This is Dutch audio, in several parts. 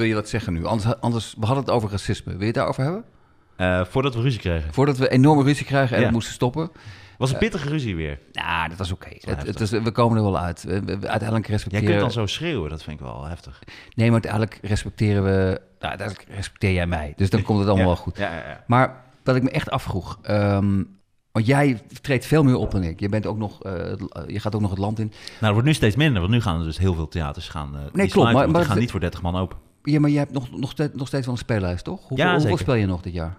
wil je dat zeggen nu? Anders, anders we hadden het over racisme. Wil je het daarover hebben? Eh, voordat we ruzie kregen. Voordat we enorme ruzie krijgen en Ja. we moesten stoppen. Was een pittige ruzie weer. Nou, dat was oké. Het, heftig. het is- we komen er wel uit. We- we- Uiteindelijk Jij respecteren... kunt dan zo schreeuwen, dat vind ik wel heftig. Nee, maar uiteindelijk respecteren we... Nou, uiteindelijk respecteer jij mij. Dus dan komt het allemaal Ja. wel goed. Ja, ja, ja. Maar wat ik me echt afvroeg... ehm, want jij treedt veel meer op dan ik. Je, bent ook nog, eh, je gaat ook nog het land in. Nou, het wordt nu steeds minder, want nu gaan er dus heel veel theaters gaan. eh, die klopt, sluiten, maar- maar gaan niet voor 30 man open. Ja, maar jij hebt nog, nog, steeds, nog steeds wel een speellijst, toch? Hoeveel, Ja, hoeveel speel je nog dit jaar?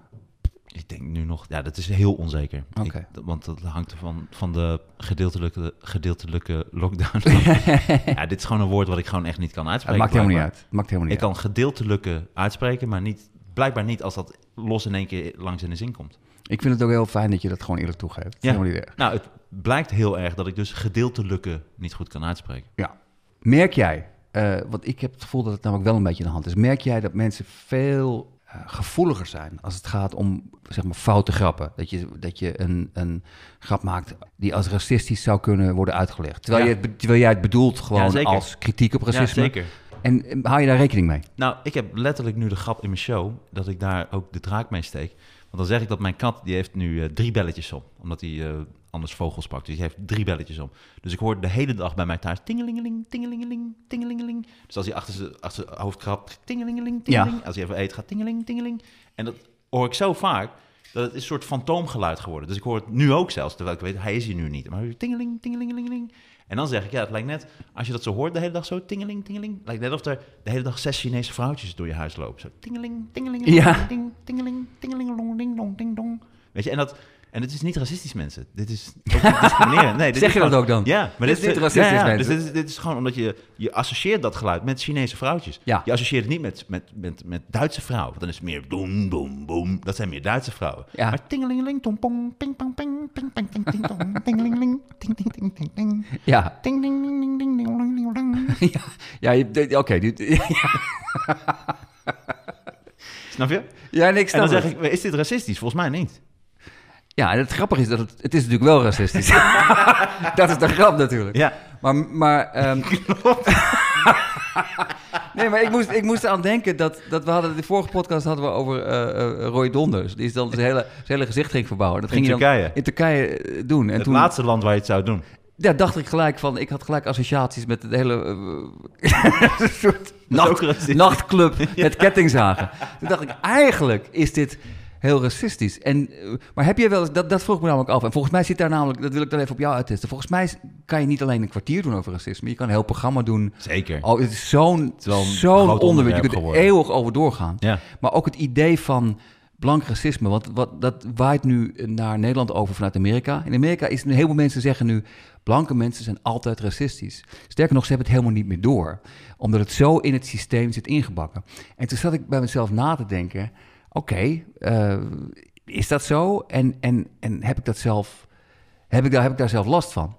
Ik denk nu nog, ja, dat is heel onzeker. Oké. Ik- want dat hangt ervan van de gedeeltelijke, gedeeltelijke lockdown. ja, dit is gewoon een woord wat ik gewoon echt niet kan Het uitspreken. maakt helemaal niet uit. Het maakt helemaal Ik niet kan gedeeltelijke uitspreken, maar niet, blijkbaar niet als dat los in één keer langs in de zin komt. Ik vind het ook heel fijn dat je dat gewoon eerlijk toegeeft. Het Ja. helemaal niet erg. Nou, het blijkt heel erg dat ik dus gedeeltelijke niet goed kan uitspreken. Ja. Merk jij, eh, want ik heb het gevoel dat het namelijk wel een beetje aan de hand is. Merk jij dat mensen veel eh, gevoeliger zijn als het gaat om zeg maar foute grappen? Dat je, dat je een, een grap maakt die als racistisch zou kunnen worden uitgelegd. Terwijl, Ja. je terwijl jij het bedoelt gewoon Ja, als kritiek op racisme. Ja, zeker. En eh, hou je daar rekening mee? Nou, ik heb letterlijk nu de grap in mijn show dat ik daar ook de draak mee steek. Want dan zeg ik dat mijn kat, die heeft nu drie belletjes op. Omdat hij anders vogels pakt. Dus die heeft drie belletjes op. Dus ik hoor de hele dag bij mij thuis tingelingeling, tingelingeling, tingelingeling. Dus als hij achter zijn, achter zijn hoofd krabt, tingelingeling, tingeling. Als hij even eet, gaat tingeling, tingeling. En dat hoor ik zo vaak dat het is een soort fantoomgeluid geworden. Dus ik hoor het nu ook zelfs, terwijl ik weet, hij is hier nu niet. Maar tingeling, tingelingeling. En dan zeg ik, ja, het lijkt net, als je dat zo hoort de hele dag zo, tingeling, tingeling. Het lijkt net of er de hele dag zes Chinese vrouwtjes door je huis lopen. Zo, tingeling, tingeling, Ja. ding, tingeling, tingeling, long, ding, dong, ding, dong. Weet je, en dat... En het is niet racistisch, mensen. Dit is ook discriminerend. Nee, dit zeg je gewoon, dat ook dan? Ja, maar dit, dit is niet racistisch, ja, ja, mensen. Dus dit, is, dit is gewoon omdat je, je associeert dat geluid met Chinese vrouwtjes. Ja. Je associeert het niet met, met, met, met Duitse vrouwen. Want dan is het meer boem, boem, boem. Dat zijn meer Duitse vrouwen. Ja. Maar tingelingeling, tompong, ping, pong, ping, ping, ping, ping ping tong, tingelingeling, ting, ting, ting, ting, ting. Ja. Ting, ding, ding, ding, ding, ding, ding, ding. Ja, ja oké. Okay, snap je? Ja, niks. En dan zeg ik, is dit racistisch? Volgens mij niet. Ja, en het grappige is dat het, het is natuurlijk wel racistisch. dat is de grap natuurlijk. Ja. Maar, maar ehm, nee, maar ik moest, ik moest aan denken dat, dat we hadden, de vorige podcast hadden we over eh, eh, Roy Donders. Die is dan zijn hele, zijn hele gezicht ging verbouwen. Dat In ging hij dan Turkije. in Turkije eh, doen. En Het toen laatste land waar je het zou doen. ja, dacht ik gelijk van, ik had gelijk associaties met de hele een soort nacht, nachtclub met kettingzagen. Toen dacht ik, eigenlijk is dit heel racistisch. En, eh, maar heb je wel eens, dat, dat vroeg me namelijk af. En volgens mij zit daar namelijk, dat wil ik dan even op jou uittesten. Volgens mij kan je niet alleen een kwartier doen over racisme. Je kan een heel programma doen. Zeker. Oh, het is zo'n zo'n onderwerp. Je kunt er geworden. eeuwig over doorgaan. Ja. Maar ook het idee van blank racisme, want wat, dat waait nu naar Nederland over vanuit Amerika. In Amerika is een heleboel mensen zeggen nu, blanke mensen zijn altijd racistisch. Sterker nog, ze hebben het helemaal niet meer door, omdat het zo in het systeem zit ingebakken. En toen zat ik bij mezelf na te denken, oké, eh, is dat zo? En, en, en heb ik dat zelf, heb ik daar, heb ik daar zelf last van?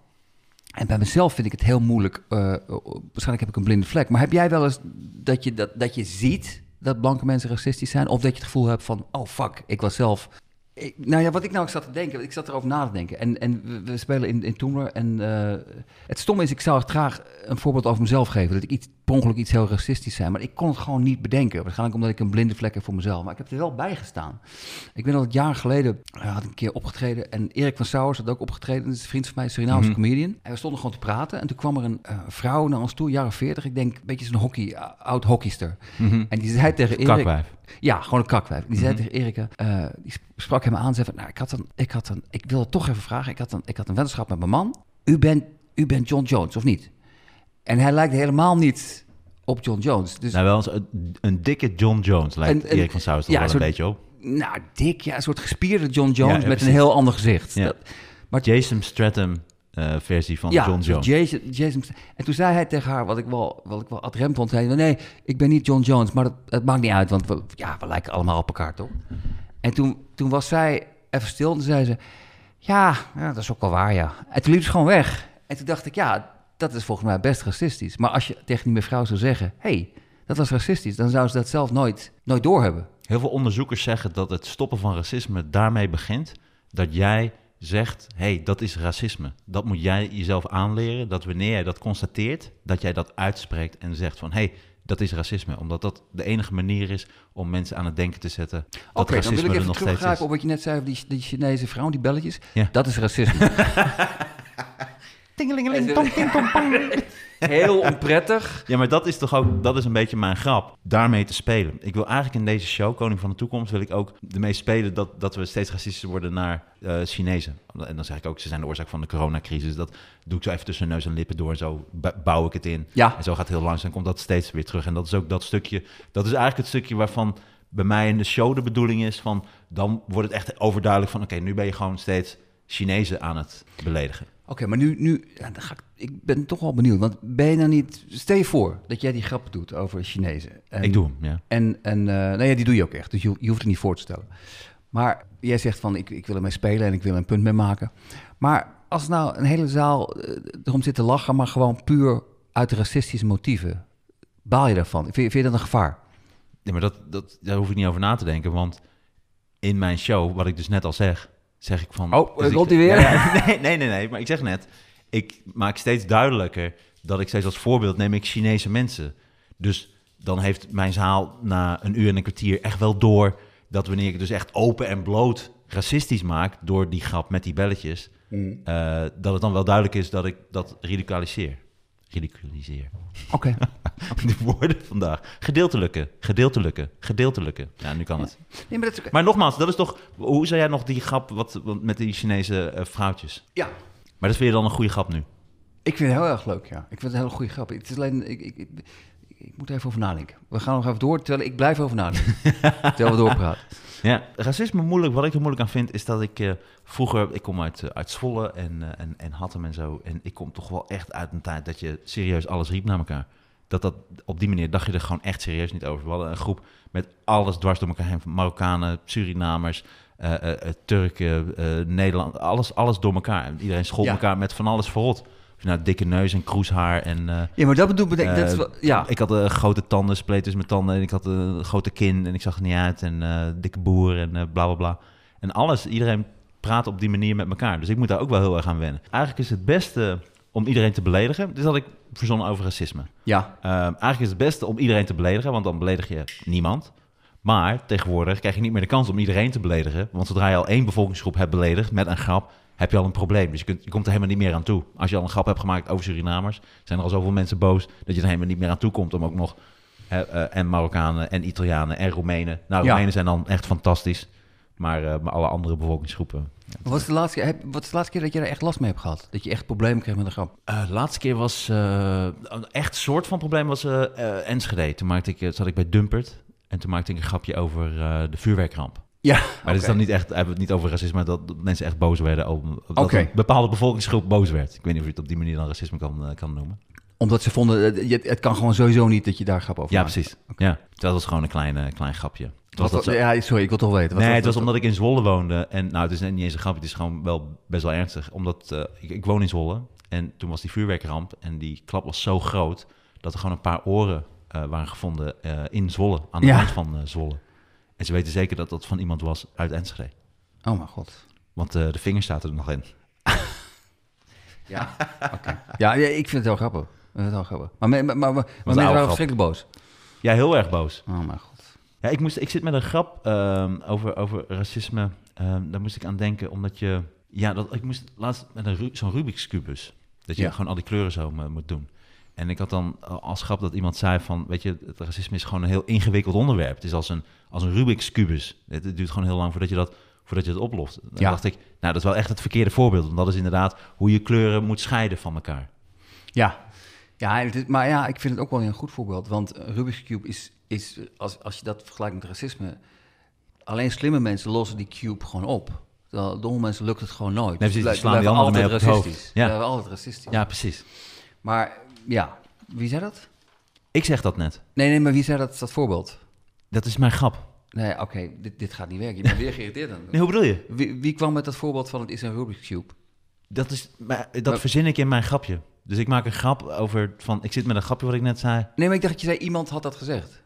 En bij mezelf vind ik het heel moeilijk. eh, waarschijnlijk heb ik een blinde vlek. Maar heb jij wel eens dat je, dat, dat je ziet dat blanke mensen racistisch zijn? Of dat je het gevoel hebt van, oh fuck, ik was zelf... Ik, nou ja, wat ik nou zat te denken, ik zat erover na te denken. En, en we, we spelen in, in Toemler. En eh, het stomme is, ik zou graag een voorbeeld over mezelf geven. Dat ik iets, per ongeluk iets heel racistisch zijn. Maar ik kon het gewoon niet bedenken. Waarschijnlijk omdat ik een blinde vlek heb voor mezelf. Maar ik heb er wel bij gestaan. Ik weet nog dat jaren geleden eh, had een keer opgetreden. En Erik van Sauers had ook opgetreden. Dat is een vriend van mij, een Surinaamse Mhm. comedian. En we stonden gewoon te praten. En toen kwam er een eh, vrouw naar ons toe, jaren 40. Ik denk, een beetje zo'n hockey, oud hockeyster. En die zei tegen Erik... Kakwijf. Ja, gewoon een kakwijf. Die zei Mhm. tegen Erika, eh, die sprak hem aan, zei van, nou, ik had een, ik had een, ik wil het toch even vragen, ik had een, ik had een weddenschap met mijn man. U bent, u bent John Jones, of niet? En hij lijkt helemaal niet op John Jones. Dus, Nou, wel eens een, een dikke John Jones lijkt En- en- Erik van toch ja, wel een een soort- beetje op. nou, dik, ja, een soort gespierde John Jones Ja, ja, met een heel ander gezicht. Ja. Dat- maar Jason Stratham eh, versie van ja, John dus Jones. Jason, Jason, en toen zei hij tegen haar, wat ik wel, wat ik wel ad rem vond, zei hij, nee, ik ben niet John Jones, maar dat, het maakt niet uit, want we, ja, we lijken allemaal op elkaar, toch? En toen, toen was zij even stil en toen zei ze, ja, ja, dat is ook wel waar, ja. En toen liep ze gewoon weg. En toen dacht ik, ja, dat is volgens mij best racistisch. Maar als je tegen die mevrouw zou zeggen, hey, dat was racistisch, dan zou ze dat zelf nooit, nooit doorhebben. Heel veel onderzoekers zeggen dat het stoppen van racisme daarmee begint dat jij zegt, hey, dat is racisme. Dat moet jij jezelf aanleren, dat wanneer jij dat constateert, dat jij dat uitspreekt en zegt van, hey, dat is racisme. Omdat dat de enige manier is om mensen aan het denken te zetten. Dat Oké, dan racisme wil ik even nog steeds is. teruggrijpen op wat je net zei over die, die Chinese vrouw, die belletjes. Ja. Dat is racisme. Tingelingeling, tong, ting, tong, pong. Heel onprettig. Ja, maar dat is toch ook, dat is een beetje mijn grap. Daarmee te spelen. Ik wil eigenlijk in deze show, Koning van de Toekomst, wil ik ook ermee spelen dat, dat we steeds racistischer worden naar eh, Chinezen. En dan zeg ik ook, ze zijn de oorzaak van de coronacrisis. Dat doe ik zo even tussen neus en lippen door en zo bouw ik het in. Ja. En zo gaat het heel langzaam, komt dat steeds weer terug. En dat is ook dat stukje, dat is eigenlijk het stukje waarvan bij mij in de show de bedoeling is van, dan wordt het echt overduidelijk van, oké, nu ben je gewoon steeds Chinezen aan het beledigen. Oké, maar nu, nu ja, dan ga ik, ik ben toch wel benieuwd. Want ben je nou niet... Stel je voor dat jij die grap doet over Chinezen. En, ik doe hem, ja. En, en uh, nou ja, die doe je ook echt. Dus je, je hoeft het niet voor te stellen. Maar jij zegt van, ik, ik wil ermee spelen en ik wil er een punt mee maken. Maar als nou een hele zaal uh, erom zit te lachen, maar gewoon puur uit racistische motieven. Baal je daarvan? Vind, je- vind je dat een gevaar? Nee, maar dat, dat, daar hoef ik niet over na te denken. Want in mijn show, wat ik dus net al zeg, zeg ik van... Oh, dus komt hij weer? Nee, nee, nee, nee. Maar ik zeg net, ik maak steeds duidelijker dat ik steeds als voorbeeld neem ik Chinese mensen. Dus dan heeft mijn zaal na een uur en een kwartier echt wel door... dat wanneer ik dus echt open en bloot racistisch maak... door die grap met die belletjes... eh, dat het dan wel duidelijk is dat ik dat ridiculiseer. Ridiculiseer. Oké. De woorden vandaag. Gedeeltelijke, gedeeltelijke, gedeeltelijke. Ja, nu kan het. Nee, maar dat. Maar nogmaals, dat is toch... Hoe zou jij nog die grap wat, wat met die Chinese eh, vrouwtjes? Ja, Maar dat vind je dan een goede grap nu? ik vind het heel erg leuk, ja. Ik vind het een hele goede grap. Het is alleen, ik, ik, ik, ik moet er even over nadenken. We gaan nog even door, terwijl ik blijf over nadenken. terwijl we doorpraten. Ja, racisme moeilijk. Wat ik er moeilijk aan vind, is dat ik eh, vroeger... Ik kom uit, eh, uit Zwolle en, eh, en, en Hattem en zo. En ik kom toch wel echt uit een tijd dat je serieus alles riep naar elkaar. Dat dat op die manier dacht je er gewoon echt serieus niet over. We hadden een groep met alles dwars door elkaar heen. Marokkanen, Surinamers, Turken, Nederland. Alles, alles door elkaar. En iedereen schold Ja. elkaar met van alles verrot. Nou dikke neus en kroeshaar en... eh, Ja, maar dat bedoel ik, dat eh, wel, ja. Ik had een grote tanden, spleet tussen mijn tanden. En ik had een grote kin en ik zag er niet uit. En eh, dikke boer en eh, bla bla bla. En alles, iedereen praat op die manier met elkaar. Dus ik moet daar ook wel heel erg aan wennen. Eigenlijk is het beste om iedereen te beledigen. Dit had ik verzonnen over racisme. Ja, Ehm, eigenlijk is het beste om iedereen te beledigen, want dan beledig je niemand. Maar tegenwoordig krijg je niet meer de kans om iedereen te beledigen. Want zodra je al één bevolkingsgroep hebt beledigd met een grap, heb je al een probleem. Dus je, kunt, je komt er helemaal niet meer aan toe. Als je al een grap hebt gemaakt over Surinamers, zijn er al zoveel mensen boos dat je er helemaal niet meer aan toe komt om ook nog eh, en Marokkanen en Italianen en Roemenen. Nou, Ja. Roemenen zijn dan echt fantastisch. Maar, eh, maar alle andere bevolkingsgroepen. wat is, de laatste, keer- heb, wat is de laatste keer dat je er echt last mee hebt gehad? Dat je echt problemen kreeg met een grap? Eh, de laatste keer was een echt soort van probleem was Enschede. Toen maakte ik, zat ik bij Dumpert en toen maakte ik een grapje over de vuurwerkramp. Ja, Maar dit is dan niet echt, hebben we het niet over racisme, dat, dat mensen echt boos werden. Over, dat Oké. een bepaalde bevolkingsgroep boos werd. Ik weet niet of je het op die manier dan racisme kan, eh, kan noemen. Omdat ze vonden, eh, het kan gewoon sowieso niet dat je daar grap over Ja, maakt. precies. Ja, dat was gewoon een klein, klein grapje. Het was Wat, dat zo- ja, sorry, ik wil toch weten. Wat nee, het dat- was omdat ik in Zwolle woonde. En nou, het is niet eens een grapje, het is gewoon wel best wel ernstig. Omdat eh, ik, ik woon in Zwolle en toen was die vuurwerkramp en die klap was zo groot dat er gewoon een paar oren waren gevonden in Zwolle, aan de Ja. rand van Zwolle. En ze weten zeker dat dat van iemand was uit Enschede. Oh mijn god. Want eh, de vingers zaten er nog in. Ja, oké. ja, ja, ik vind het heel grappig. Het heel grappig. Maar, maar, maar, maar, maar mensen waren verschrikkelijk boos. Ja, heel erg boos. Oh mijn god. Ja, ik, moest, ik zit met een grap ehm, over, over racisme. Ehm, daar moest ik aan denken, omdat je... Ja, dat, ik moest laatst met een zo'n Rubik's Cubus. Dat je Ja. gewoon al die kleuren zo mo- moet doen. En ik had dan als grap dat iemand zei van... Weet je, het racisme is gewoon een heel ingewikkeld onderwerp. Het is als een, als een Rubik's Cubus. Het, het duurt gewoon heel lang voordat je dat, voordat je het oplost. Dan Ja. dacht ik, nou, dat is wel echt het verkeerde voorbeeld. Want dat is inderdaad hoe je kleuren moet scheiden van elkaar. Ja, ja maar ja, ik vind het ook wel een goed voorbeeld. Want Rubik's Cube is, is als, als je dat vergelijkt met racisme... alleen slimme mensen lossen die cube gewoon op. Terwijl domme mensen lukt het gewoon nooit. precies, die blijven- slaan die anderen mee altijd op het hoofd. racistisch. Ja. Altijd racistisch. Ja, precies. Maar ja, wie zei dat? Ik zeg dat net. Nee, nee, maar wie zei dat, dat voorbeeld? Dat is mijn grap. Nee, oké, dit, dit gaat niet werken. Je bent weer geïrriteerd aan. Nee, hoe bedoel je? Wie, wie kwam met dat voorbeeld van het is een Rubik's Cube? Dat, is, maar dat Maar- verzin ik in mijn grapje. Dus ik maak een grap over van... Ik zit met een grapje wat ik net zei. Nee, maar ik dacht dat je zei iemand had dat gezegd.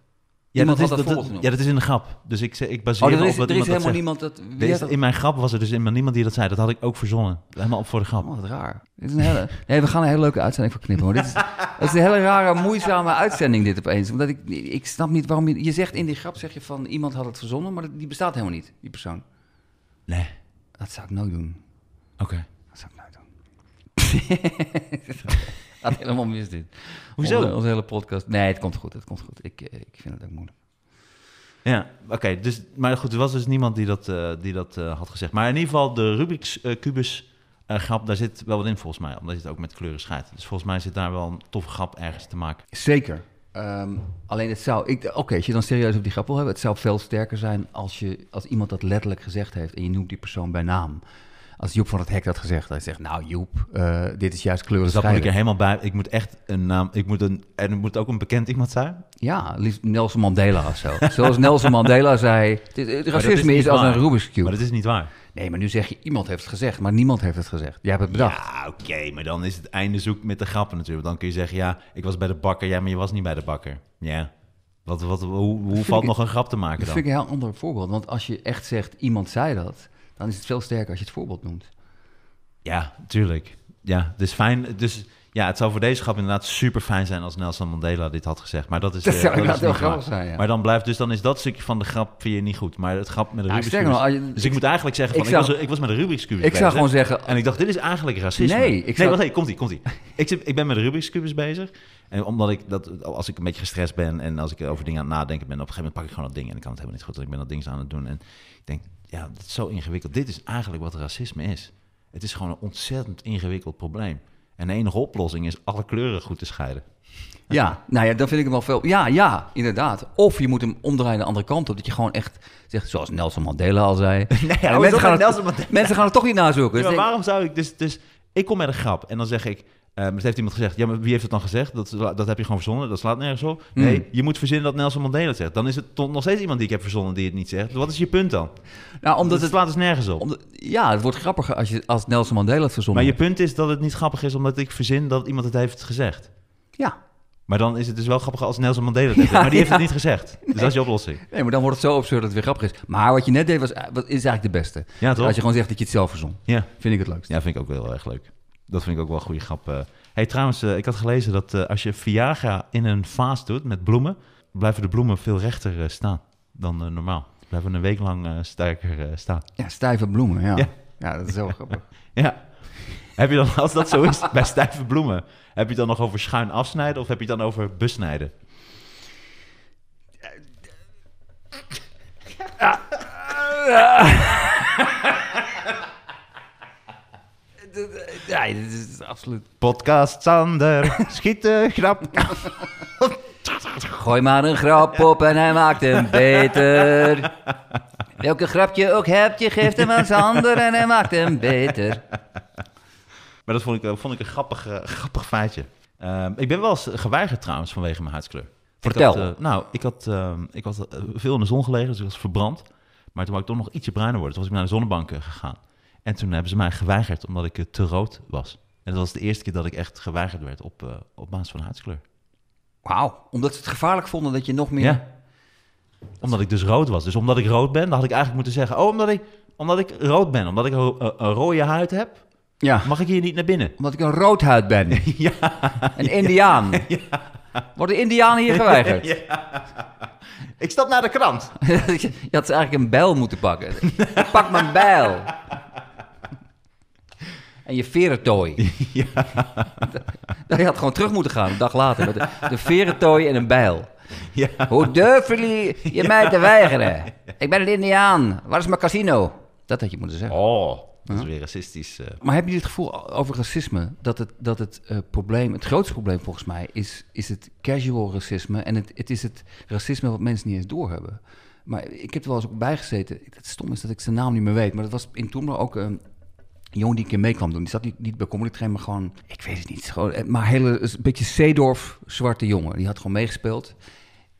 Ja, dat is, dat ja, dat is in de grap. Dus ik, ik baseer Oh, is, op wat er is helemaal niemand dat... Is- in mijn grap was er dus helemaal niemand die dat zei. Dat had ik ook verzonnen. Helemaal op voor de grap. Oh, wat raar. Dit is een hele... Nee, we gaan een hele leuke uitzending voor knippen. Dit is, het is een hele rare, moeizame uitzending dit opeens. Omdat ik, ik snap niet waarom je... Je zegt in die grap, zeg je van iemand had het verzonnen, maar die bestaat helemaal niet, die persoon. Nee. Dat zou ik nooit doen. Oké. Dat zou ik nooit doen. Gaat helemaal mis dit. Hoezo? Onze, onze hele podcast. Nee, het komt goed, het komt goed. Ik, eh, ik vind het ook moeilijk. Ja, oké. dus, maar goed, er was dus niemand die dat, eh, die dat eh, had gezegd. Maar in ieder geval, de Rubik's eh, Kubus eh, grap, daar zit wel wat in volgens mij. Omdat je het ook met kleuren scheidt. Dus volgens mij zit daar wel een toffe grap ergens te maken. Zeker. Ehm, alleen het zou... ik- Oké, als je dan serieus op die grap wil hebben... het zou veel sterker zijn als, je, als iemand dat letterlijk gezegd heeft... en je noemt die persoon bij naam. Als Joep van het Hek dat gezegd hij zegt... nou Joep, eh, dit is juist kleuren Dus dat moet ik er helemaal bij. Ik moet echt een naam. Ik moet een, en het moet ook een bekend iemand zijn. Ja, liefst Nelson Mandela of zo. Zoals Nelson Mandela zei... dit- het racisme is als waar. een Rubik's Cube. Maar dat is niet waar. Nee, maar nu zeg je... iemand heeft het gezegd, maar niemand heeft het gezegd. Jij hebt het bedacht. Ja, oké. maar dan is het einde zoek met de grappen natuurlijk. Dan kun je zeggen, ja, ik was bij de bakker. Ja, maar je was niet bij de bakker. Ja. Wat, wat, hoe hoe valt ik- nog een grap te maken Dat dan? vind ik een heel ander voorbeeld. Want als je echt zegt, iemand zei dat... dan is het veel sterker als je het voorbeeld noemt. Ja, tuurlijk. Ja, dus fijn. Dus ja, het zou voor deze grap inderdaad super fijn zijn als Nelson Mandela dit had gezegd. Maar dat is, Dat eh, zou is inderdaad heel grappig zijn, ja. Maar dan blijft dus dan is dat stukje van de grap vind je niet goed. Maar het grap met de Nou, Rubik's nog, je- dus ik, moet eigenlijk zeggen ik van ik, zou- was, ik was met de Rubik's Cubus Ik zou gewoon zeggen... En ik dacht, dit is eigenlijk racisme. Nee, ik nee zou- wacht even, komt ie, komt ie. Ik, zit, ik ben met de Rubik's Cubus bezig. En omdat ik dat, als ik een beetje gestrest ben en als ik over dingen aan het nadenken ben, op een gegeven moment pak ik gewoon dat ding en ik kan het helemaal niet goed. Dus ik ben dat ding aan het doen. En ik denk, ja, dit is zo ingewikkeld. Dit is eigenlijk wat racisme is. Het is gewoon een ontzettend ingewikkeld probleem. En de enige oplossing is alle kleuren goed te scheiden. Ja, nou ja, dan vind ik hem wel veel. Ja, ja, inderdaad. Of je moet hem omdraaien de andere kant op. Dat je gewoon echt zegt, zoals Nelson Mandela al zei. Nee, Ja, mensen, gaan het, mensen gaan het toch niet nazoeken. Ja, maar Dus waarom zou ik dus, dus... Ik kom met een grap en dan zeg ik... eh maar heeft iemand gezegd, ja, maar wie heeft het dan gezegd? Dat, dat heb je gewoon verzonnen, dat slaat nergens op. Hmm. Nee, je moet verzinnen dat Nelson Mandela het zegt. Dan is het toch nog steeds iemand die ik heb verzonnen die het niet zegt. Wat is je punt dan? nou, omdat Dat het, slaat dus nergens op. omdat, ja, het wordt grappiger als, je, als Nelson Mandela het verzonnen Maar je punt is dat het niet grappig is omdat ik verzin dat iemand het heeft gezegd. Ja. Maar dan is het dus wel grappig als Nelson Mandela het heeft. Ja, maar die heeft ja. het niet gezegd. Dus dat is je oplossing. Nee, maar dan wordt het zo absurd dat het weer grappig is. Maar wat je net deed, was, wat is eigenlijk de beste. Ja, toch? Als je gewoon zegt dat je het zelf verzon. Ja. Vind ik het leukst. Ja, vind ik ook wel heel erg leuk. Dat vind ik ook wel een goede grap. eh. hey, trouwens, eh, ik had gelezen dat eh, als je Viagra in een vaas doet met bloemen, blijven de bloemen veel rechter staan dan normaal. Blijven een week lang sterker staan. Ja, stijve bloemen, ja. Ja. Ja, dat is heel grappig. Ja. Heb je dan, als dat zo is, bij stijve bloemen, heb je het dan nog over schuin afsnijden of heb je het dan over besnijden? Ja, dit is absoluut... Podcast Sander, schiet de grap. Gooi maar een grap op en hij maakt hem beter. Welke grap je ook hebt, je geeft hem aan Sander en hij maakt hem beter. Maar dat vond ik, vond ik een grappig, eh, grappig feitje. Ehm, ik ben wel eens geweigerd trouwens vanwege mijn huidskleur. Vertel. Ik had, eh, nou, ik had, ehm, ik had eh, veel in de zon gelegen, dus ik was verbrand. Maar toen wou ik toch nog ietsje bruiner worden. Toen was ik naar de zonnebank gegaan. En toen hebben ze mij geweigerd omdat ik eh, te rood was. En dat was de eerste keer dat ik echt geweigerd werd op, eh, op basis van huidskleur. Wauw, omdat ze het gevaarlijk vonden dat je nog meer... Ja. Omdat ik dus rood was. Dus omdat ik rood ben, dan had ik eigenlijk moeten zeggen... Oh, omdat ik, omdat ik rood ben, omdat ik een, een rode huid heb... Ja, mag ik hier niet naar binnen. omdat ik een roodhuid ben. ja, Een indiaan. Worden indianen hier geweigerd? ik stap naar de krant. je had eigenlijk een bijl moeten pakken. Ik pak mijn bijl. En je verentooi. Ja. Je had gewoon terug moeten gaan, een dag later. Met de, de verentooi en een bijl. Ja. Hoe durf jullie je mij te weigeren? Ik ben een indiaan. Waar is mijn casino? Dat had je moeten zeggen. Oh, dat is weer racistisch. eh. Maar heb je het gevoel over racisme dat het, dat het eh, probleem, het grootste probleem volgens mij, is, is het casual racisme. En het, het is het racisme wat mensen niet eens doorhebben. Maar ik heb er wel eens ook bij gezeten. Het stom is dat ik zijn naam niet meer weet. Maar dat was in Toemler ook een jongen die een keer mee kwam doen. Die zat niet, niet bij Comedy Train, maar gewoon, ik weet het niet. Gewoon, maar hele, een beetje Seedorf, zwarte jongen. Die had gewoon meegespeeld.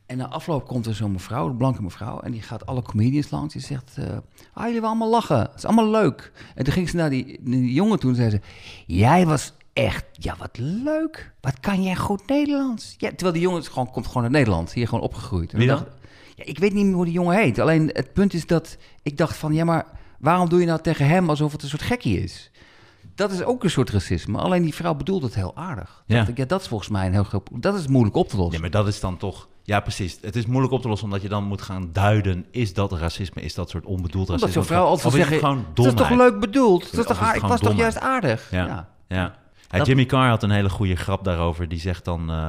En na afloop komt er zo'n mevrouw, een blanke mevrouw, en die gaat alle comedians langs. Die zegt, ah, jullie willen allemaal lachen, het is allemaal leuk. En toen ging ze naar die, die jongen toe en zei ze, jij was echt, ja wat leuk. Wat kan jij goed Nederlands. Ja, terwijl die jongen gewoon, komt gewoon uit Nederland, hier gewoon opgegroeid. En Wie dan? dacht, Ja, ik weet niet meer hoe die jongen heet. Alleen het punt is dat ik dacht van... Ja, maar waarom doe je nou tegen hem alsof het een soort gekkie is? Dat is ook een soort racisme. Alleen die vrouw bedoelt het heel aardig. Ja. Dacht ik, ja, dat is volgens mij een heel groot... Dat is moeilijk op te lossen. Nee, maar dat is dan toch... Ja, precies. Het is moeilijk op te lossen omdat je dan moet gaan duiden... is dat racisme? Is dat soort onbedoeld Omdat racisme? zo'n vrouw altijd zeggen... gewoon dat is toch leuk bedoeld? Dat is toch aardig? Ik was toch juist aardig? Ja. ja. Ja. Ja, Dat- Jimmy Carr had een hele goede grap daarover. Die zegt dan eh,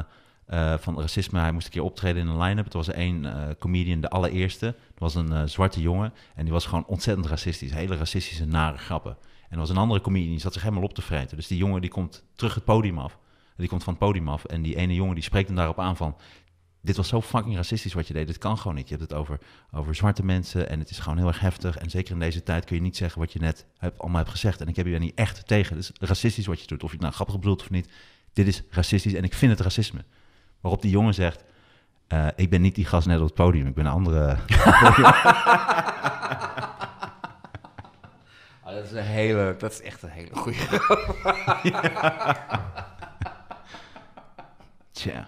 eh, van racisme. Hij moest een keer optreden in een line-up. Het was één eh, comedian, de allereerste. Dat was een eh, zwarte jongen. En die was gewoon ontzettend racistisch. Hele racistische, nare grappen. En er was een andere comedian, die zat zich helemaal op te vreten. Dus die jongen die komt terug het podium af. Die komt van het podium af. En die ene jongen die spreekt hem daarop aan van... Dit was zo fucking racistisch wat je deed. Dit kan gewoon niet. Je hebt het over, over zwarte mensen en het is gewoon heel erg heftig. En zeker in deze tijd kun je niet zeggen wat je net allemaal hebt gezegd. En ik heb je er niet echt tegen. Het is racistisch wat je doet. Of je het nou grappig bedoelt of niet. Dit is racistisch en ik vind het racisme. Waarop die jongen zegt... eh, ik ben niet die gast net op het podium. Ik ben een andere... Ah, dat is een hele... Dat is echt een hele goede... Tja.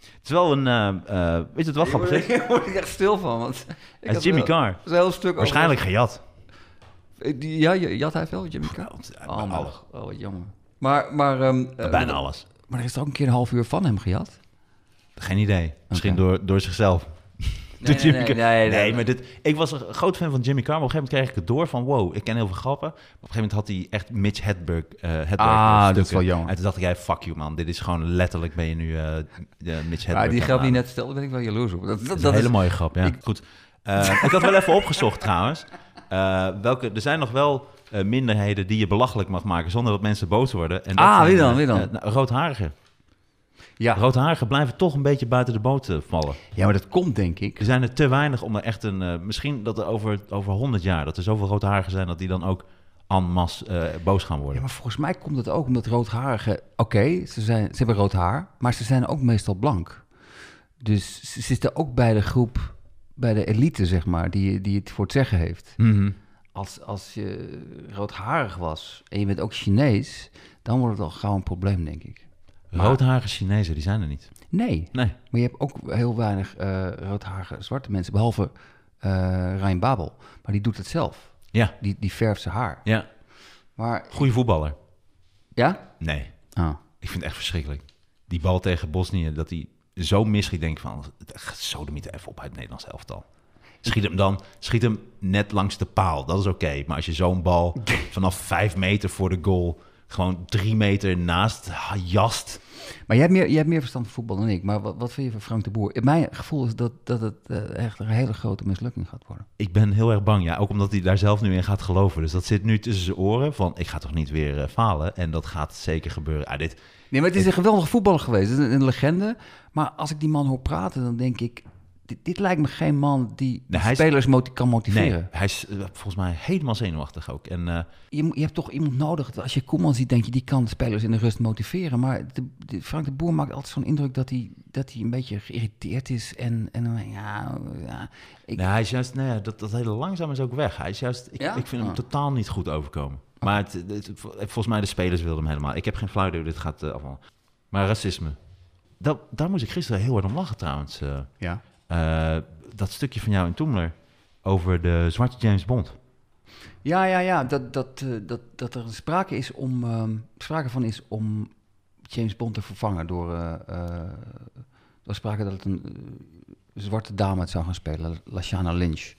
Het is wel een... eh, eh, weet je wat wel grappig is? Daar word ik echt stil van, want... ik Het is had Jimmy wel- Carr. Dat is een heel stuk over- Waarschijnlijk gejat. Eh, die- Ja, jat hij veel, Jimmy Carr? Oh, alles. oh, wat jammer. Maar, maar, eh, Bijna alles. Maar er is ook een keer een half uur van hem gejat. Geen idee. Misschien door, door zichzelf. Nee, Door Jimmy nee, nee, nee, nee, nee. maar dit, ik was een groot fan van Jimmy Carr, op een gegeven moment kreeg ik het door van wow, ik ken heel veel grappen. Maar op een gegeven moment had hij echt Mitch Hedberg, eh Hedberg Ah, eh, dat is wel jammer. En toen dacht ik, hey, fuck you man, dit is gewoon letterlijk ben je nu eh, de Mitch Hedberg. Ja, die grap die net stelde, ben ik wel jaloers op. Dat, dat, Dat is dat een hele is- mooie grap, ja. ik- Goed. Eh, ik had wel even opgezocht trouwens. Eh, welke, er zijn nog wel eh, minderheden die je belachelijk mag maken zonder dat mensen boos worden. En dat Ah, zijn, wie dan, eh, wie dan? eh, nou, roodharigen. ja. Roodharigen blijven toch een beetje buiten de boot vallen. ja, maar dat komt denk ik. Er zijn er te weinig om er echt een... misschien dat er over, over 100 jaar... dat er zoveel roodharigen zijn... dat die dan ook en masse boos gaan Ja, worden. maar volgens mij komt het ook omdat roodharigen... Oké, ze, zijn, ze hebben rood haar, maar ze zijn ook meestal blank. Dus ze zitten ook bij de groep, bij de elite, zeg maar, die, die het voor het zeggen heeft. Mhm. Als, als je roodharig was en je bent ook Chinees, dan wordt het al gauw een probleem, denk ik. Maar- Roodharige Chinezen, die zijn er niet. Nee, Nee. maar je hebt ook heel weinig eh roodharige zwarte mensen, behalve eh Ryan Babel. Maar die doet het zelf. Ja, Die, die verft zijn haar. ja. Maar, Goeie voetballer. ja? Nee. Ah. Ik vind het echt verschrikkelijk. Die bal tegen Bosnië, dat hij zo misschiet, denk ik van... Zo niet even op uit het Nederlands elftal. Schiet hem dan, schiet hem net langs de paal. Dat is oké. Maar als je zo'n bal vanaf vijf meter voor de goal... gewoon drie meter naast jast... Maar jij hebt, meer, jij hebt meer verstand van voetbal dan ik. Maar wat, wat vind je van Frank de Boer? Mijn gevoel is dat, dat het eh, echt een hele grote mislukking gaat worden. Ik ben heel erg bang, ja. Ook omdat hij daar zelf nu in gaat geloven. Dus dat zit nu tussen zijn oren van... ik ga toch niet weer eh, falen? En dat gaat zeker gebeuren. Ah, dit, Nee, maar het is een geweldige voetballer geweest. Het is een, een legende. Maar als ik die man hoor praten, dan denk ik... Dit, dit lijkt me geen man die Nee, hij is- spelers kan motiveren. nee, hij is eh, volgens mij helemaal zenuwachtig ook. En eh, Je, moet- je hebt toch iemand nodig. Als je Koeman ziet, denk je, die kan spelers in de rust motiveren. Maar de, de- Frank de Boer maakt altijd zo'n indruk dat hij, dat hij een beetje geïrriteerd is. En, en ja, ja, ik, nee, hij is juist... Nee, dat, dat hele langzaam is ook weg. Hij is juist... Ik, Ja? ik vind hem Ah. totaal niet goed overkomen. Maar het, het- volgens mij de spelers wilden hem helemaal. Ik heb geen flauw idee hoe dit gaat afvallen. Maar racisme. Dat, daar moest ik gisteren heel hard om lachen trouwens. eh. ja. Eh, dat stukje van jou in Toemler over de zwarte James Bond. Ja, ja, ja. Dat, dat, eh, dat, dat er sprake, is om, ehm, sprake van is om James Bond te vervangen door... eh eh, er was sprake dat het een eh, zwarte dame het zou gaan spelen, Lashana Lynch.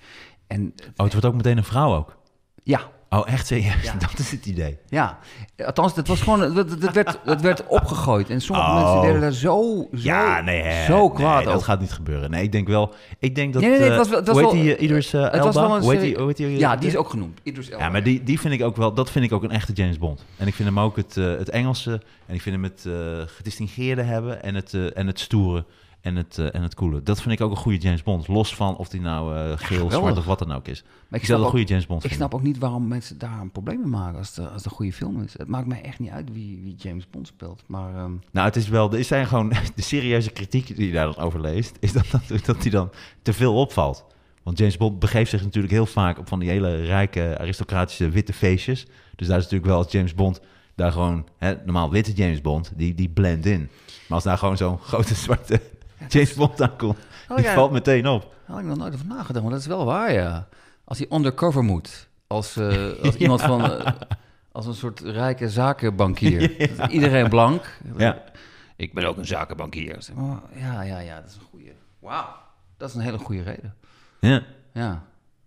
En Oh, het wordt ook meteen een vrouw ook. ja, Oh, echt serieus? Ja. Dat is het idee. ja. Althans, dat was gewoon... Dat, dat, werd, dat werd opgegooid. En sommige Oh. mensen werden daar zo, zo, Ja, nee, hè. zo kwaad nee, dat over. gaat niet gebeuren. Nee, ik denk wel... Ik denk dat... Nee, nee, nee, het eh, was wel- het was wel- die, eh, Idris eh, het was Elba? wel een die, die, Ja, die is ook genoemd. Idris Elba. Ja, maar die, die vind ik ook wel... Dat vind ik ook een echte James Bond. En ik vind hem ook het, eh, het Engelse... En ik vind hem het eh, gedistingeerde hebben... En het, eh, en het stoere... En het, eh, en het coole. Dat vind ik ook een goede James Bond. Los van of die nou eh, geel, zwart of wat dan ook is. Maar Ik snap, dat een ook, goede James Bond ik snap ook niet waarom mensen daar een probleem mee maken als het, als een goede film is. Het maakt mij echt niet uit wie, wie James Bond speelt. Maar ehm, Nou, het is wel, er zijn gewoon de serieuze kritiek die je daar dan over leest, is dat, dat, dat die dan te veel opvalt. Want James Bond begeeft zich natuurlijk heel vaak op van die hele rijke, aristocratische witte feestjes. Dus daar is natuurlijk wel als James Bond, daar gewoon, hè, normaal witte James Bond, die, die blend in. Maar als daar gewoon zo'n grote zwarte James Bond aankomt. Oh, die valt meteen op. Daar had ik nog nooit over nagedacht, maar dat is wel waar, ja. Als hij undercover moet, als, eh, als iemand van... eh, als een soort rijke zakenbankier. Iedereen blank. Ja. Ik ben ook een zakenbankier. Maar, ja, ja, ja, dat is een goede. Wauw, dat is een hele goede reden. ja. Ja.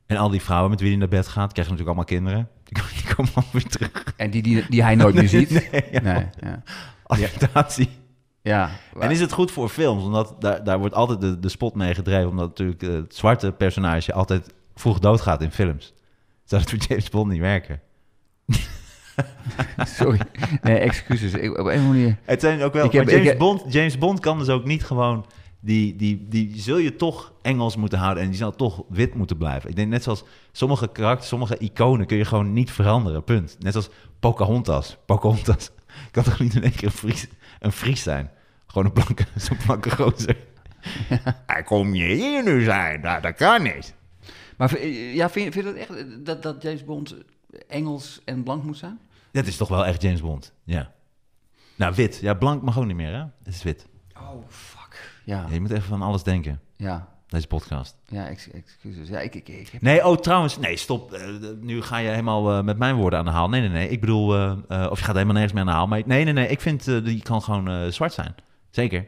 En al die vrouwen met wie hij naar bed gaat, krijgen natuurlijk allemaal kinderen. Die komen, die komen allemaal weer terug. En die, die, die hij nooit meer ziet. Nee, ja. Nee, ja. Acceptatie. Ja. En is het goed voor films? Omdat daar, daar wordt altijd de, de spot mee gedreven. Omdat natuurlijk eh, het zwarte personage altijd vroeg doodgaat in films. Zou dat voor James Bond niet werken? Sorry. Nee, excuses. Ik, op een manier... Het zijn ook wel. Ik heb- maar James, ik heb- Bond, James Bond kan dus ook niet gewoon. Die, die, die zul je toch Engels moeten houden en die zal toch wit moeten blijven. Ik denk net zoals sommige karakters, sommige iconen kun je gewoon niet veranderen. Punt. Net als Pocahontas. Pocahontas kan toch niet in één keer een Fries, een Fries zijn? Gewoon een blanke, zo'n blanke gozer. Hij kom je hier nu zijn? Nou, dat kan niet. Maar ja, vind, je- vind je dat echt dat, dat James Bond Engels en blank moet zijn? Dat is toch wel echt James Bond. Ja. Nou, wit. Ja, blank mag ook niet meer, hè? Het is wit. Oh, fuck. Ja, Ja, je moet even van alles denken. ja, Deze podcast. ja, ex- excuses. Ja, ik, ik, ik heb... Nee, oh trouwens, nee, stop. Eh, nu ga je helemaal eh, met mijn woorden aan de haal. Nee, nee, nee. Ik bedoel, eh, of je gaat helemaal nergens meer aan de haal. Maar nee, nee, nee. Ik vind die kan gewoon zwart zijn. Zeker.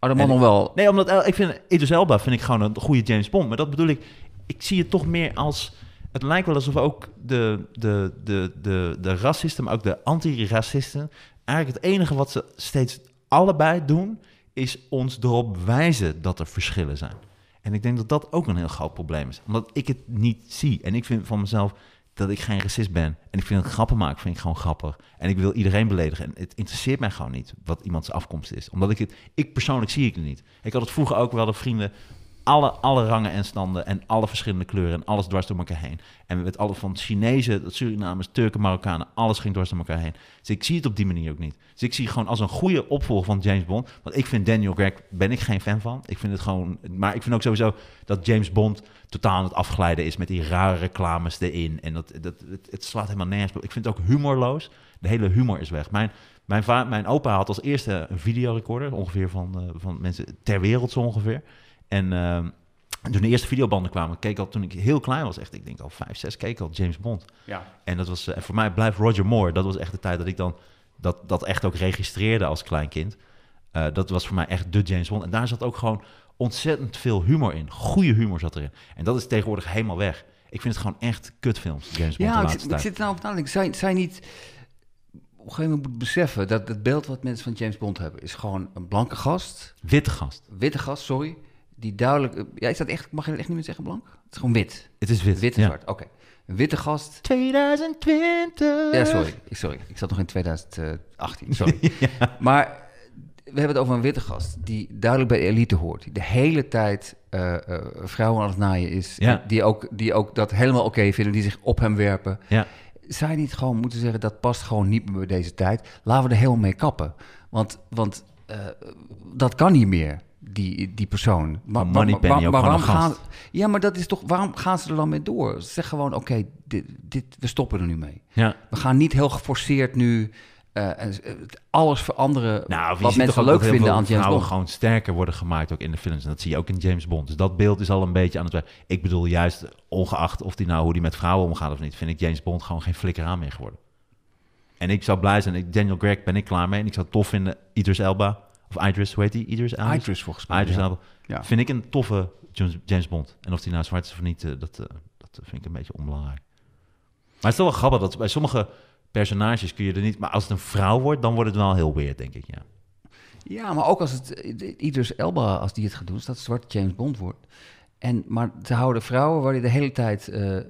Oh, dat mag En nog wel. Nee, omdat ik vind Idris Elba vind ik gewoon een goede James Bond. Maar dat bedoel ik. Ik zie het toch meer als. Het lijkt wel alsof ook de, de, de, de, de racisten, maar ook de anti-racisten. Eigenlijk het enige wat ze steeds allebei doen. Is ons erop wijzen dat er verschillen zijn. En ik denk dat dat ook een heel groot probleem is. Omdat ik het niet zie. En ik vind van mezelf dat ik geen racist ben. En ik vind het grappen maken, vind ik gewoon grappig. En ik wil iedereen beledigen. En het interesseert mij gewoon niet wat iemands afkomst is. Omdat ik het, ik persoonlijk zie ik het niet. Ik had het vroeger ook wel dat vrienden alle, alle rangen en standen en alle verschillende kleuren en alles dwars door elkaar heen. En met alle van Chinezen, Surinamers, Turken, Marokkanen, alles ging dwars door elkaar heen. Dus ik zie het op die manier ook niet. Dus ik zie gewoon als een goede opvolger van James Bond. Want ik vind Daniel Craig, ben ik geen fan van. Ik vind het gewoon, maar ik vind ook sowieso dat James Bond totaal aan het afglijden is met die rare reclames erin. En dat, dat, het, slaat helemaal nergens op. Ik vind het ook humorloos. De hele humor is weg. Mijn, mijn, mijn opa had als eerste een videorecorder, ongeveer van, eh, van mensen ter wereld zo ongeveer. En ehm, toen de eerste videobanden kwamen, keek ik al toen ik heel klein was, echt, ik denk al vijf, zes, keek ik al James Bond. Ja. En dat was, eh, en voor mij blijft Roger Moore, dat was echt de tijd dat ik dan dat, dat echt ook registreerde als klein kind. Eh, dat was voor mij echt de James Bond. En daar zat ook gewoon ontzettend veel humor in. Goede humor zat erin. En dat is tegenwoordig helemaal weg. Ik vind het gewoon echt kutfilms, James Bond de Ja, ik zit, ik zit er nou op na te denken. Zij, zij niet... Op een gegeven moment moet beseffen dat het beeld wat mensen van James Bond hebben... is gewoon een blanke gast, Witte gast. witte gast, sorry... die duidelijk... eh, Ja, is dat echt... Mag je dat echt niet meer zeggen, blank? Het is gewoon wit. Het is wit. Wit en ja. zwart, oké. Een witte gast... 2020. Ja, sorry. Ik- Sorry, ik zat nog in 2018, sorry. Maar we hebben het over een witte gast die duidelijk bij de elite hoort. Die de hele tijd eh, eh, vrouwen aan het naaien is. Ja. Die, ook, die ook dat helemaal oké vinden, die zich op hem werpen. Ja. Zou je niet gewoon moeten zeggen, dat past gewoon niet meer bij deze tijd. Laten we er helemaal mee kappen. Want, want dat kan niet meer, die, die persoon. Maar, Moneypenny ook gewoon waarom gaan... Ja, maar dat is toch... Waarom gaan ze er dan mee door? Zeg gewoon, oké, dit, dit, we stoppen er nu mee. Ja. We gaan niet heel geforceerd nu eh, eh, alles veranderen Nou, wat mensen leuk vinden aan James Bond. gewoon sterker worden gemaakt ook in de films. En dat zie je ook in James Bond. Dus dat beeld is al een beetje aan het... werk. Ik bedoel juist, ongeacht of die nou hoe die met vrouwen omgaat of niet... vind ik James Bond gewoon geen flikker aan meer geworden. En ik zou blij zijn. Ik, Daniel Craig ben ik klaar mee. En ik zou het tof vinden. Idris Elba. Of Idris, hoe heet die? Idris Elba? Idris volgens mij. Idris. Elba. Ja. Vind ik een toffe James- Bond. En of die nou zwart is of niet, eh, dat, eh, dat vind ik een beetje onbelangrijk. Maar het is toch wel grappig dat bij sommige personages kun je er niet... Maar als het een vrouw wordt, dan wordt het wel heel weird, denk ik, ja. Ja, maar ook als het eh, Idris Elba, als die het gaat doen, als dat zwart James Bond wordt. En, maar te houden vrouwen waar hij de hele tijd eh, eh,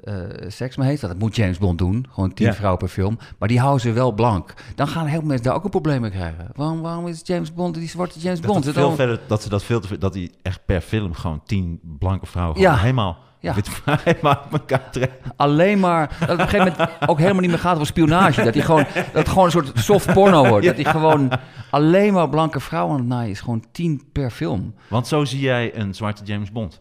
seks mee heeft, dat moet James Bond doen, gewoon tien Ja. vrouwen per film, maar die houden ze wel blank. Dan gaan heel veel mensen daar ook een probleem mee krijgen. Waarom, waarom is James Bond die zwarte James Dat, Bond? Het veel verder, dat ze dat veel te dat hij echt per film gewoon tien blanke vrouwen Ja. helemaal, Ja. helemaal uit elkaar trekken. alleen maar dat het op een gegeven moment ook helemaal niet meer gaat over spionage. Dat hij gewoon, dat het gewoon een soort soft porno wordt. Dat hij gewoon alleen maar blanke vrouwen aan het naaien is. Gewoon tien per film. Want zo zie jij een zwarte James Bond.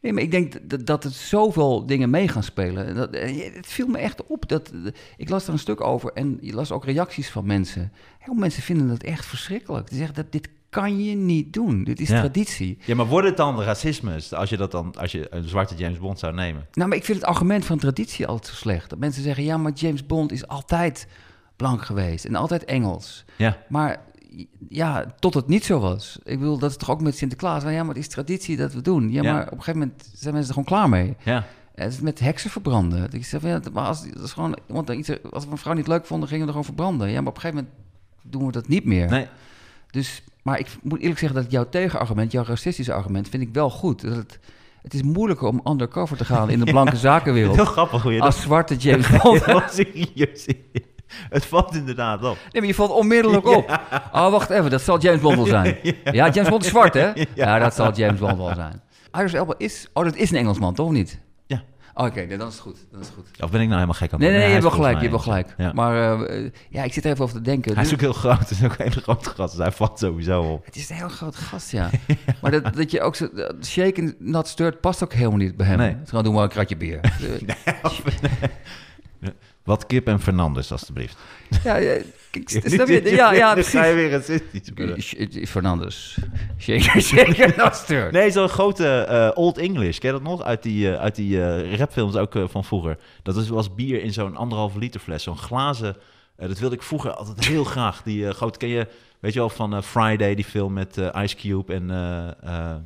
Nee, maar ik denk dat, dat het zoveel dingen mee gaan spelen. Dat, eh, het viel me echt op. Dat, eh, ik las er een stuk over en je las ook reacties van mensen. Heel veel mensen vinden dat echt verschrikkelijk. Die zeggen dat dit kan je niet doen. Dit is Ja. traditie. Ja, maar wordt het dan racisme als je, dat dan, als je een zwarte James Bond zou nemen? Nou, maar ik vind het argument van traditie altijd zo slecht. Dat mensen zeggen, ja, maar James Bond is altijd blank geweest en altijd Engels. Ja, Maar ja, tot het niet zo was. Ik bedoel, dat is toch ook met Sinterklaas. Nou, ja, maar het is traditie dat we doen. Ja, Ja. maar op een gegeven moment zijn mensen er gewoon klaar mee. ja. Het is met heksen verbranden. Ik zeg, ja, maar als, dat is gewoon, want iets, als we een vrouw niet leuk vonden, gingen we er gewoon verbranden. Ja, maar op een gegeven moment doen we dat niet meer. Nee, Dus, maar ik moet eerlijk zeggen dat jouw tegenargument, jouw racistische argument, vind ik wel goed. Dat het, het is moeilijker om undercover te gaan in de blanke zakenwereld heel grappig hoe je dat... als zwarte James Bond. Serieus. Het valt inderdaad op. Nee, maar je valt onmiddellijk op. Oh, wacht even, dat zal James Bond wel zijn. Ja, James Bond is zwart, hè? Ja, dat zal James Bond wel zijn. Idris Elba is... Oh, dat is een Engelsman, toch of niet? Ja. Oh, Oké, nee, dan is het goed. Dan is het goed. Of ben ik nou helemaal gek aan het Nee, nee, doen? nee, je hebt wel gelijk, je hebt wel gelijk. Ja. Maar eh, ja, ik zit er even over te denken. Hij is ook heel groot. Het is ook een hele grote gast. Dus hij valt sowieso op. Het is een heel groot gast, ja. maar dat, dat je ook zo... dat Shaken, not stirred past ook helemaal niet bij hem. Nee. Het is gewoon, doe maar een kratje bier. Eh, Wat Kip en Fernandes, alstublieft. ja, snap je? Ja, ja, Dan ga je precies. weer racistisch sh- Fernandes. Nee, zo'n grote eh, Old English. Ken je dat nog? Uit die, eh, uit die eh, rapfilms ook eh, van vroeger. Dat is, was bier in zo'n anderhalve liter fles. Zo'n glazen... eh, dat wilde ik vroeger altijd heel graag. Die eh, grote... Ken je, weet je wel, van eh, Friday, die film met eh, Ice Cube en eh, eh,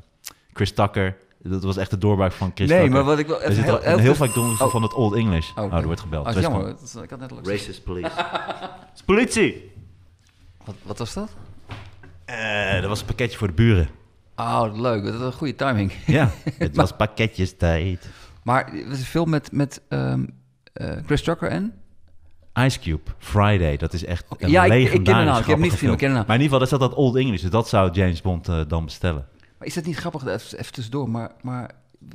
Chris Tucker. Dat was echt de doorbraak van Chris Nee, Tucker. maar wat ik wel Er zit heel, heel, heel vaak doen ze Oh. van het Old English. Oh, Oh, oké. er wordt gebeld. Oh, jammer. Dat is- ik had net al Racist police. Het is politie! Wat, wat was dat? Eh, dat was een pakketje voor de buren. Oh, leuk. Dat is een goede timing. Ja, het was pakketjes tijd. Maar het is een film met, met ehm, eh, Chris Tucker en... Ice Cube, Friday, dat is echt een Ja, ik- ik ken naam. Ik heb hem niet gezien, maar ik ken. Maar in ieder geval, daar staat dat Old English, dus dat zou James Bond eh, dan bestellen. Maar is dat niet grappig? Even, even tussendoor. Maar, maar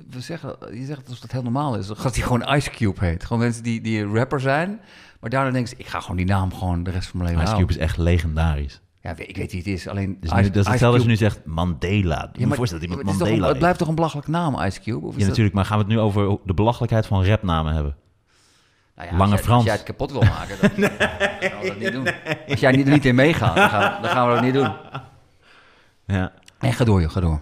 we zeggen, je zegt alsof dat heel normaal is. Dat hij gewoon Ice Cube heet. Gewoon mensen die, die rapper zijn. Maar daarna denken ze, ik ga gewoon die naam gewoon de rest van mijn leven Ice houden. Cube is echt legendarisch. Ja, ik weet wie het is. Alleen Dus Ice- nu, dat is Ice hetzelfde als je Cube- nu zegt Mandela. Je Ja, maar- voorstellen dat iemand Mandela het blijft toch een belachelijk naam, Ice Cube? Of is Ja, dat- natuurlijk, maar gaan we het nu over de belachelijkheid van rapnamen hebben? Nou ja, Lange als jij, Frans. Als jij het kapot wil maken, dan, dan gaan we dat niet doen. Als jij niet, er niet in meegaat, dan gaan, dan gaan we dat niet doen. Ja. Nee, ga door, joh, ga door.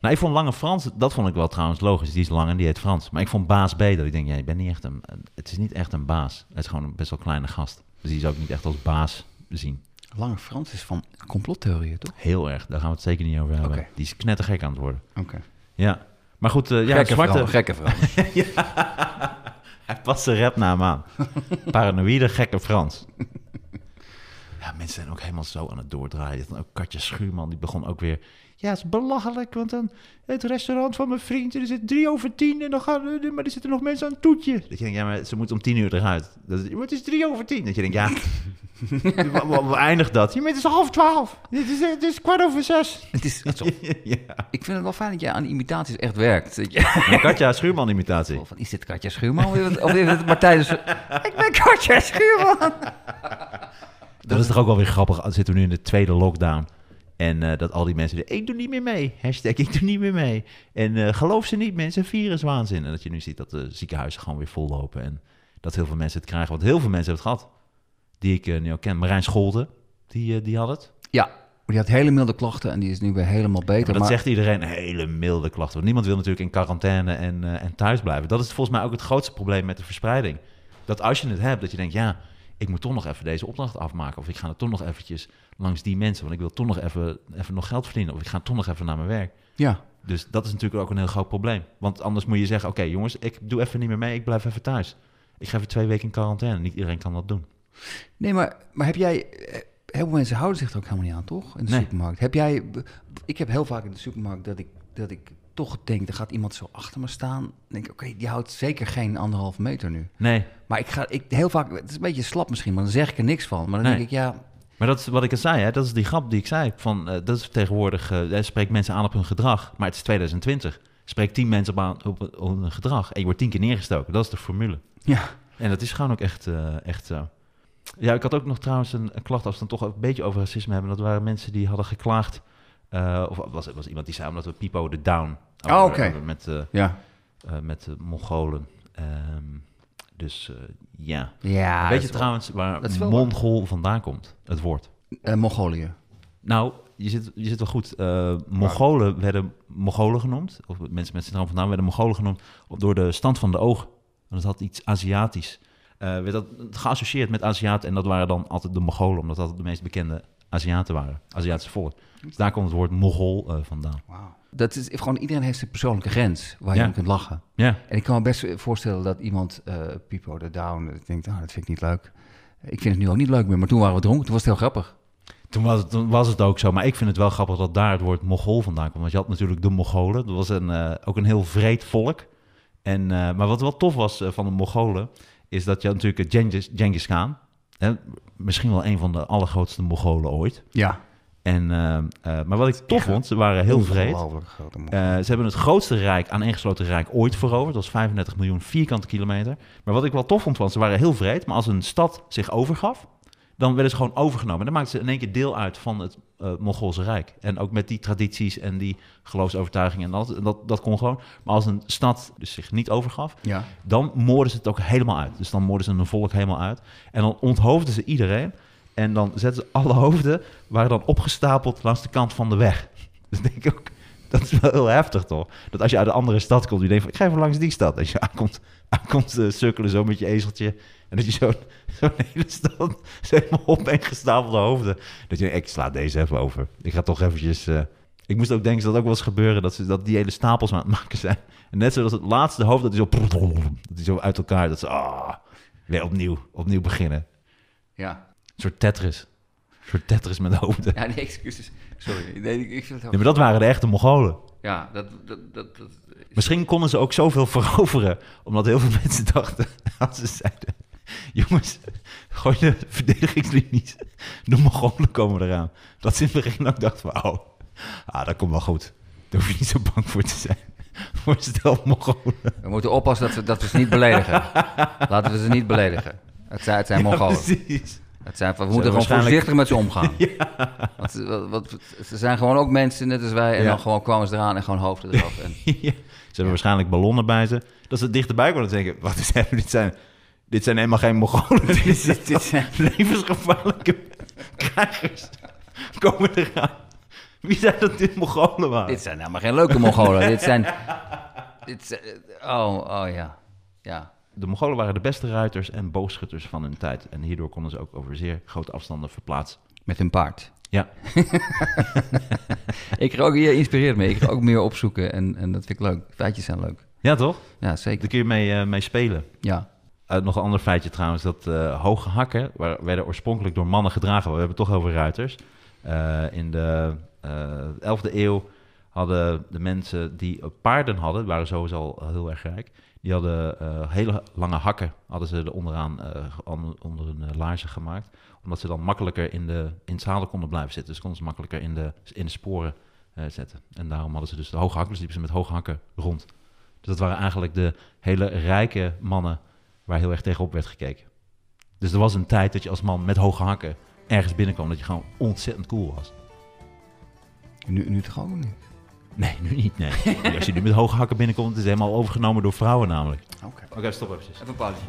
Nou, ik vond Lange Frans, dat vond ik wel trouwens logisch. Die is lang en die heet Frans. Maar ik vond Baas B, dat ik denk, ja, je bent niet echt een... Het is niet echt een baas. Het is gewoon een best wel kleine gast. Dus die zou ik niet echt als baas zien. Lange Frans is van complottheorieën, toch? Heel erg, daar gaan we het zeker niet over hebben. Oké. Die is knettergek aan het worden. Oké. Ja. Maar goed, eh, ja, gekke zwarte... gekke vrouw. Hij past zijn rapnaam aan. Paranoïde gekke Frans. Ja, mensen zijn ook helemaal zo aan het doordraaien. Dan ook Katja Schuurman, die begon ook weer... Ja, het is belachelijk, want dan het restaurant van mijn vriend... er zit drie over tien en dan gaan... we- maar er zitten nog mensen aan het toetje. Dat je denkt, ja, maar ze moet om tien uur eruit. Dat is, maar het is drie over tien. Dat je denkt, ja... Waar eindigt dat? Ja, maar het is half twaalf. Het is, het is kwart over zes. Het is, het is ja. ik vind het wel fijn dat jij aan imitaties echt werkt. Je, Katja Schuurman imitatie. van, is dit Katja Schuurman? Of is het- Of is het Martijn? Ik ben Katja Schuurman! Dat is toch ook wel weer grappig. Dan zitten we nu in de tweede lockdown. En eh, dat al die mensen zeggen, ik doe niet meer mee. Hashtag, ik doe niet meer mee. En eh, geloof ze niet, mensen, viruswaanzin. En dat je nu ziet dat de ziekenhuizen gewoon weer vollopen. En dat heel veel mensen het krijgen. Want heel veel mensen hebben het gehad. Die ik eh, nu ook ken. Marijn Scholten, die, die had het. Ja, die had hele milde klachten en die is nu weer helemaal beter. Maar dat maar zegt iedereen, hele milde klachten. Want niemand wil natuurlijk in quarantaine en, en thuis blijven. Dat is volgens mij ook het grootste probleem met de verspreiding. Dat als je het hebt, dat je denkt, ja, ik moet toch nog even deze opdracht afmaken. Of ik ga er toch nog eventjes langs die mensen. Want ik wil toch nog even, even nog geld verdienen. Of ik ga toch nog even naar mijn werk. Ja, Dus dat is natuurlijk ook een heel groot probleem. Want anders moet je zeggen, oké jongens, ik doe even niet meer mee. Ik blijf even thuis. Ik ga even twee weken in quarantaine. Niet iedereen kan dat doen. nee, maar, maar heb jij... eh, Heel veel mensen houden zich er ook helemaal niet aan, toch? In de Nee. supermarkt. Heb jij... Ik heb heel vaak in de supermarkt dat ik, dat ik toch denk... er gaat iemand zo achter me staan. Denk ik, oké, die houdt zeker geen anderhalve meter nu. Nee, Maar ik ga... Ik, heel vaak... Het is een beetje slap misschien, maar dan zeg ik er niks van. Maar dan Nee. denk ik, ja... Maar dat is wat ik al zei, hè? dat is die grap die ik zei. Van, eh, dat is tegenwoordig, eh, spreekt mensen aan op hun gedrag. Maar het is 2020. Spreek tien mensen op, aan, op, op hun gedrag en je wordt tien keer neergestoken. Dat is de formule. Ja, En dat is gewoon ook echt, eh, echt zo. Ja, ik had ook nog trouwens een, een klacht, als we dan toch een beetje over racisme hebben. Dat waren mensen die hadden geklaagd. Eh, of was het was iemand die zei, omdat we Pipo de Down Oh, over- oké. over met, eh, ja. eh, met de Mongolen. Ehm, dus ja. Ja, Weet je trouwens waar wel. Mongol vandaan komt, het woord? Mongolië. Nou, je zit, je zit wel goed. Mongolen werden Mongolen genoemd. Of mensen met syndroom van Down werden Mongolen genoemd door de stand van de ogen. Want het had iets Aziatisch. Werd dat geassocieerd met Aziaten. En dat waren dan altijd de Mongolen, omdat dat de meest bekende Aziaten waren. Aziatische volk. Dus daar komt het woord Mogol eh, vandaan. Dat is gewoon, iedereen heeft zijn persoonlijke grens waar je om kunt lachen. Ja, En ik kan me best voorstellen dat iemand, eh Pipo de Down, denkt, ah, dat vind ik niet leuk. Ik vind het nu ook niet leuk meer, maar toen waren we dronken, toen was het heel grappig. Toen was, het, toen was het ook zo. Maar ik vind het wel grappig dat daar het woord Mogol vandaan komt. Want je had natuurlijk de Mongolen. Dat was een, eh, ook een heel vreed volk. En, maar wat wel tof was van de Mongolen... is dat je natuurlijk Genghis, Genghis Khan... Hè, misschien wel een van de allergrootste Mongolen ooit. Ja. En, eh, eh, maar wat ik tof vond, ze waren heel vreed. Eh, ze hebben het grootste rijk, aaneengesloten rijk ooit veroverd. Dat was 35 miljoen vierkante kilometer. Maar wat ik wel tof vond, want ze waren heel vreed. Maar als een stad zich overgaf, dan werden ze gewoon overgenomen. En dan maakten ze in één keer deel uit van het eh Mongoolse Rijk. En ook met die tradities en die geloofsovertuigingen en dat, dat, dat kon gewoon. Maar als een stad dus zich niet overgaf, ja. dan moorden ze het ook helemaal uit. Dus dan moorden ze een volk helemaal uit. En dan onthoofden ze iedereen. En dan zetten ze alle hoofden, waren dan opgestapeld langs de kant van de weg. Dus denk ik ook, dat is wel heel heftig toch? Dat als je uit een andere stad komt, je denkt van, ik ga even langs die stad. Als je aankomt, aankomt uh, sukkelen zo met je ezeltje. En dat je zo'n zo'n hele stad, zo helemaal opeengestapelde hoofden. Dat je ik sla deze even over. Ik ga toch eventjes... uh, ik moest ook denken dat ook wel eens gebeuren, dat, ze, dat die hele stapels aan het maken zijn. En net zoals het laatste hoofd, dat die zo, dat zo uit elkaar, dat ze, ah, weer opnieuw, opnieuw beginnen. Ja. Soort Tetris. Een soort Tetris met hoofden. Ja, nee, excuses. Sorry. Nee, ik vind het ja, maar dat waren de echte Mongolen. Ja, dat... dat, dat, dat is... Misschien konden ze ook zoveel veroveren, omdat heel veel mensen dachten, als ze zeiden, jongens, gooi de verdedigingslinies, de Mongolen komen eraan. Dat ze in het begin ook dachten van, oh, ah, dat komt wel goed. Daar hoef je niet zo bang voor te zijn. Voor stel Mongolen. We moeten oppassen dat we, dat we ze niet beledigen. Laten we ze niet beledigen. Het zijn, het zijn ja, Mongolen. precies. Het zijn, we moeten gewoon voorzichtig met ze omgaan. ja. Want, wat, wat, ze zijn gewoon ook mensen, net als wij. En ja. dan gewoon kwamen ze eraan en gewoon hoofden eraf. En... ja. Ze hebben waarschijnlijk ballonnen bij ze. Dat ze dichterbij konden denken, wat is er? Dit zijn, dit zijn helemaal geen Mongolen. dit, dit, dit zijn levensgevaarlijke krijgers. Komen eraan. Wie zei dat dit Mongolen waren? Dit zijn helemaal geen leuke Mongolen. dit zijn... Dit zijn oh, oh ja. Ja. De Mongolen waren de beste ruiters en boogschutters van hun tijd. En hierdoor konden ze ook over zeer grote afstanden verplaatsen. Met hun paard. Ja. ik ga ook hier inspireerd mee. Ik ga ook meer opzoeken en, en dat vind ik leuk. Feitjes zijn leuk. Ja, toch? Ja, zeker. Daar kun je mee, uh, mee spelen. Ja. Uh, nog een ander feitje trouwens, dat uh, hoge hakken waar, werden oorspronkelijk door mannen gedragen. We hebben het toch over ruiters. In de 11e eeuw hadden de mensen die paarden hadden, waren sowieso al heel erg rijk. Die hadden uh, hele lange hakken, hadden ze er onderaan uh, onder hun uh, laarzen gemaakt. Omdat ze dan makkelijker in, de, in het zadel konden blijven zitten. Dus konden ze makkelijker in de, in de sporen zetten. En daarom hadden ze dus de hoge hakken, dus liepen ze met hoge hakken rond. Dus dat waren eigenlijk de hele rijke mannen waar heel erg tegenop werd gekeken. Dus er was een tijd dat je als man met hoge hakken ergens binnenkwam, dat je gewoon ontzettend cool was. Nu, nu toch ook niet? Nee, nu niet. Nee. Als je nu met hoge hakken binnenkomt, is het helemaal overgenomen door vrouwen namelijk. Oké. Oké, okay, stop even. Even een pauze.